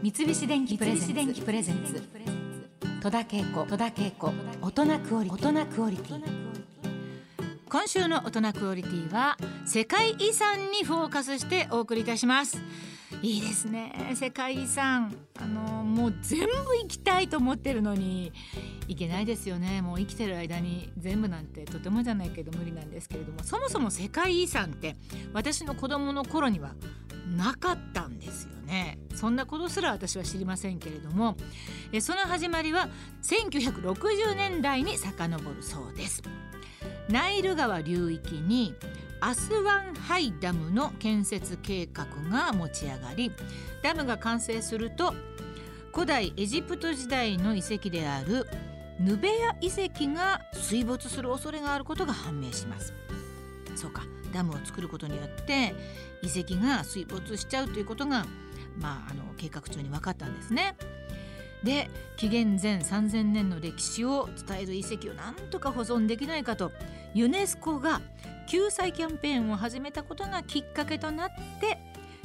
三菱電機プレゼンツ。戸田恵子。大人クオリティ。今週の大人クオリティは世界遺産にフォーカスしてお送りいたしますいいですね。世界遺産あのもう全部行きたいと思ってるのに行けないですよね。もう生きてる間に全部なんてとてもじゃないけど無理なんですけれども。そもそも世界遺産って私の子供の頃にはなかったんですよね。そんなことすら私は知りませんけれども。えその始まりは1960年代に遡るそうです。ナイル川流域にアスワンハイダムの建設計画が持ち上がりダムが完成すると古代エジプト時代の遺跡であるヌベア遺跡が水没する恐れがあることが判明しますそうかダムを作ることによって遺跡が水没しちゃうということが、まあ、あの計画中に分かったんですね。で紀元前3000年の歴史を伝える遺跡をなんとか保存できないかとユネスコが救済キャンペーンを始めたことがきっかけとなって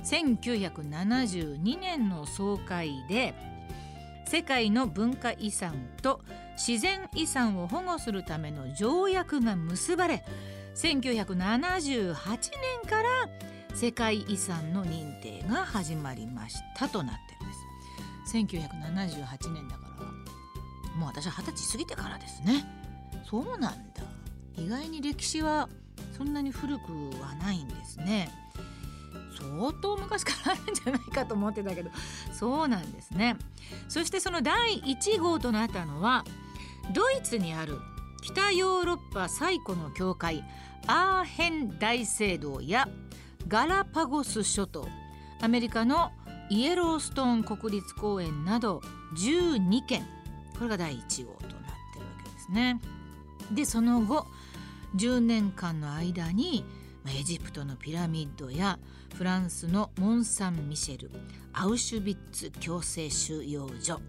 1972年の総会で世界の文化遺産と自然遺産を保護するための条約が結ばれ1978年から世界遺産の認定が始まりましたとなってる。1978年だからもう私は二十歳過ぎてからですね。そうなんだ。意外に歴史はそんなに古くはないんですね。相当昔からあるんじゃないかと思ってたけどそうなんですね。そしてその第1号となったのはドイツにある北ヨーロッパ最古の教会アーヘン大聖堂やガラパゴス諸島。アメリカのイエローストーン国立公園など12件これが第1号となってるわけですね。でその後10年間の間にエジプトのピラミッドやフランスのモン・サン・ミシェルアウシュビッツ強制収容所。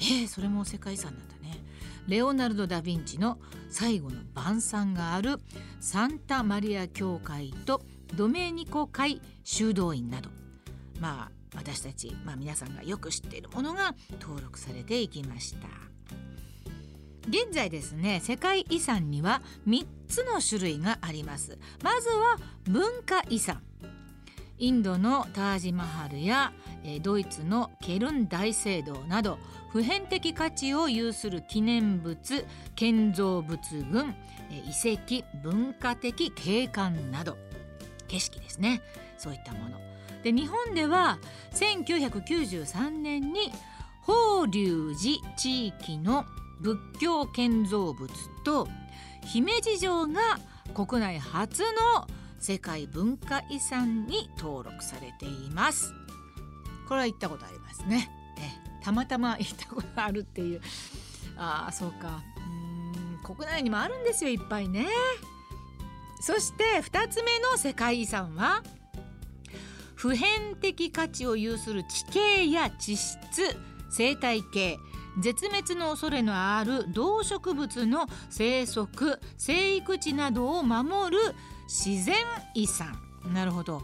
えー、それも世界遺産なんだね。レオナルド・ダ・ヴィンチの最後の晩餐があるサンタマリア教会とドメーニコ会修道院など。まあ私たち、まあ、皆さんがよく知っているものが登録されていきました。現在ですね世界遺産には3つの種類があります。まずは文化遺産。インドのタージマハルやドイツのケルン大聖堂など普遍的価値を有する記念物建造物群遺跡文化的景観など。景色ですね。そういったもの。で日本では1993年に法隆寺地域の仏教建造物と姫路城が国内初の世界文化遺産に登録されています。これは行ったことありますね。えたまたま行ったことあるっていう。ああそうか。うん国内にもあるんですよいっぱいね。そして2つ目の世界遺産は普遍的価値を有する地形や地質生態系絶滅の恐れのある動植物の生息生育地などを守る自然遺産。なるほど、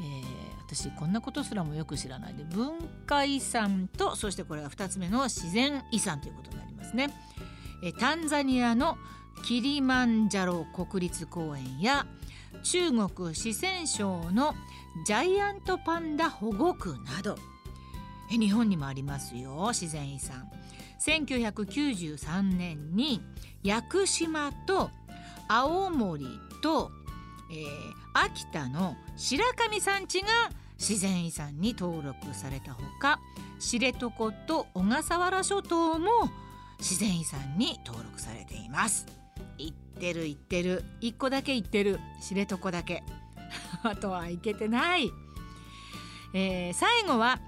えー、私こんなことすらもよく知らないで。文化遺産とそしてこれが2つ目の自然遺産ということになりますね。えタンザニアのキリマンジャロ国立公園や中国四川省のジャイアントパンダ保護区など。日本にもありますよ自然遺産。1993年に屋久島と青森と、えー、秋田の白神山地が自然遺産に登録されたほか知床と小笠原諸島も自然遺産に登録されています。行ってる行ってる。一個だけ行ってる。知床だけ。あとは行けてない、えー、最後は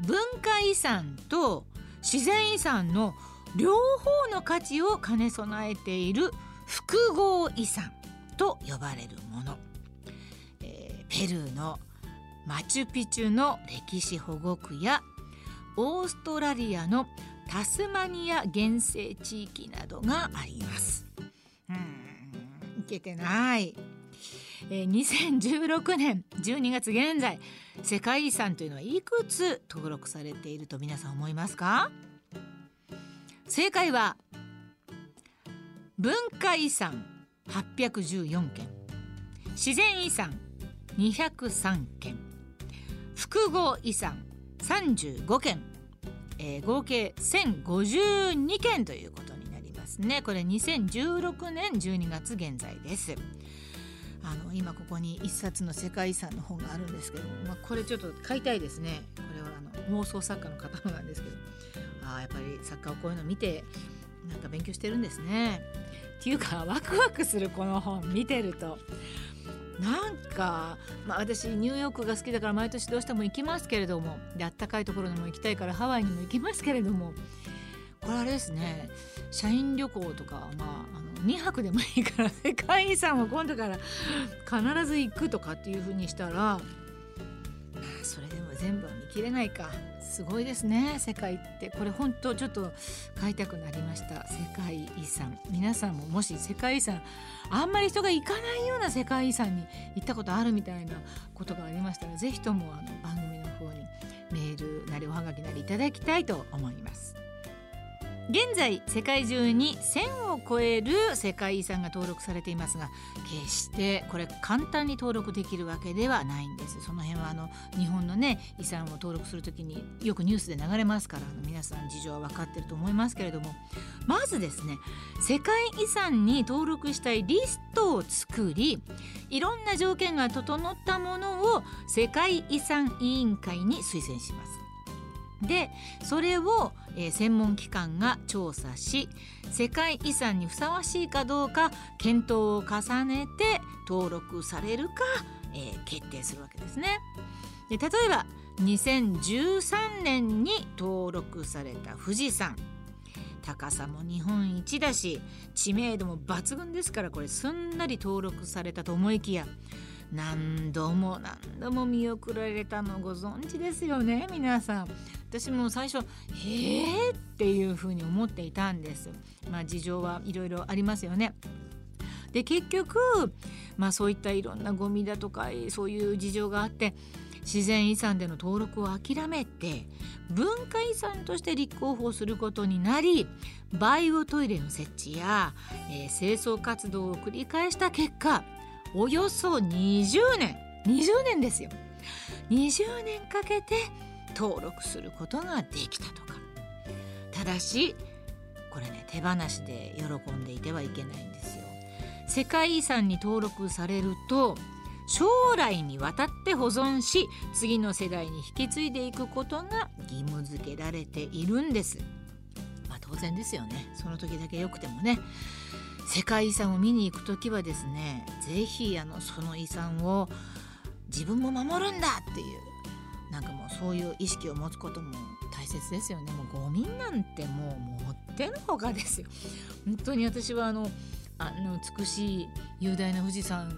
文化遺産と自然遺産の両方の価値を兼ね備えている複合遺産と呼ばれるもの、えー、ペルーのマチュピチュの歴史保護区やオーストラリアのタスマニア原生地域などがあります。けてない。えー、2016年12月現在世界遺産というのはいくつ登録されていると皆さん思いますか？正解は文化遺産814件。自然遺産203件。複合遺産35件、えー、合計1052件ということにますね。これ2016年12月現在です。あの今ここに一冊の世界遺産の本があるんですけども、まあ、これちょっと買いたいですね。これはあの妄想作家の方なんですけど。あやっぱり作家をこういうの見てなんか勉強してるんですね。っていうかワクワクするこの本見てると。なんか、まあ、私ニューヨークが好きだから毎年どうしても行きますけれどもであったかいところにも行きたいからハワイにも行きますけれどもこれあれですね。社員旅行とか、まあ、あの2泊でもいいから世界遺産を今度から必ず行くとかっていうふうにしたらそれでも全部は見切れないか。すごいですね世界って。これ本当ちょっと買いたくなりました。世界遺産。皆さんももし世界遺産あんまり人が行かないような世界遺産に行ったことあるみたいなことがありましたら是非ともあの番組の方にメールなりおはがきなりいただきたいと思います。現在世界中に1,000を超える世界遺産が登録されていますが決してこれ簡単に登録できるわけではないんです。その辺はあの日本のね遺産を登録する時によくニュースで流れますから皆さん事情は分かってると思いますけれどもまずですね世界遺産に登録したいリストを作りいろんな条件が整ったものを世界遺産委員会に推薦します。でそれを、えー、専門機関が調査し世界遺産にふさわしいかどうか検討を重ねて登録されるか、えー、決定するわけですね。で例えば2013年に登録された富士山高さも日本一だし知名度も抜群ですからこれすんなり登録されたと思いきや何度も何度も見送られたのご存知ですよね皆さん。私も最初「へえ」っていうふうに思っていたんです。まあ事情はいろいろありますよね。で結局まあそういったいろんなゴミだとかそういう事情があって自然遺産での登録を諦めて文化遺産として立候補することになりバイオトイレの設置や、えー、清掃活動を繰り返した結果およそ20年。20年ですよ。20年かけて登録することができたとか。ただしこれね手放しで喜んでいてはいけないんですよ。世界遺産に登録されると将来にわたって保存し次の世代に引き継いでいくことが義務付けられているんです。まあ当然ですよね。その時だけ良くてもね。世界遺産を見に行く時はですね是非あのその遺産を自分も守るんだっていうなんかもうそういう意識を持つことも大切ですよね。もうゴミなんてもう持ってのほかですよ。本当に私はあのあの美しい雄大な富士山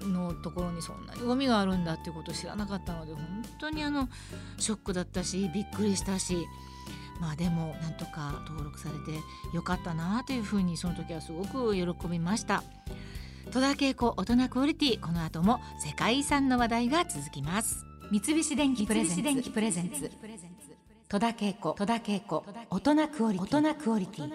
のところにそんなにゴミがあるんだっていうことを知らなかったので本当にあのショックだったしびっくりしたしまあでもなんとか登録されてよかったなというふうにその時はすごく喜びました。戸田恵子大人クオリティこの後も世界遺産の話題が続きます。三菱電機プレゼンツ。戸田恵子大人クオリティ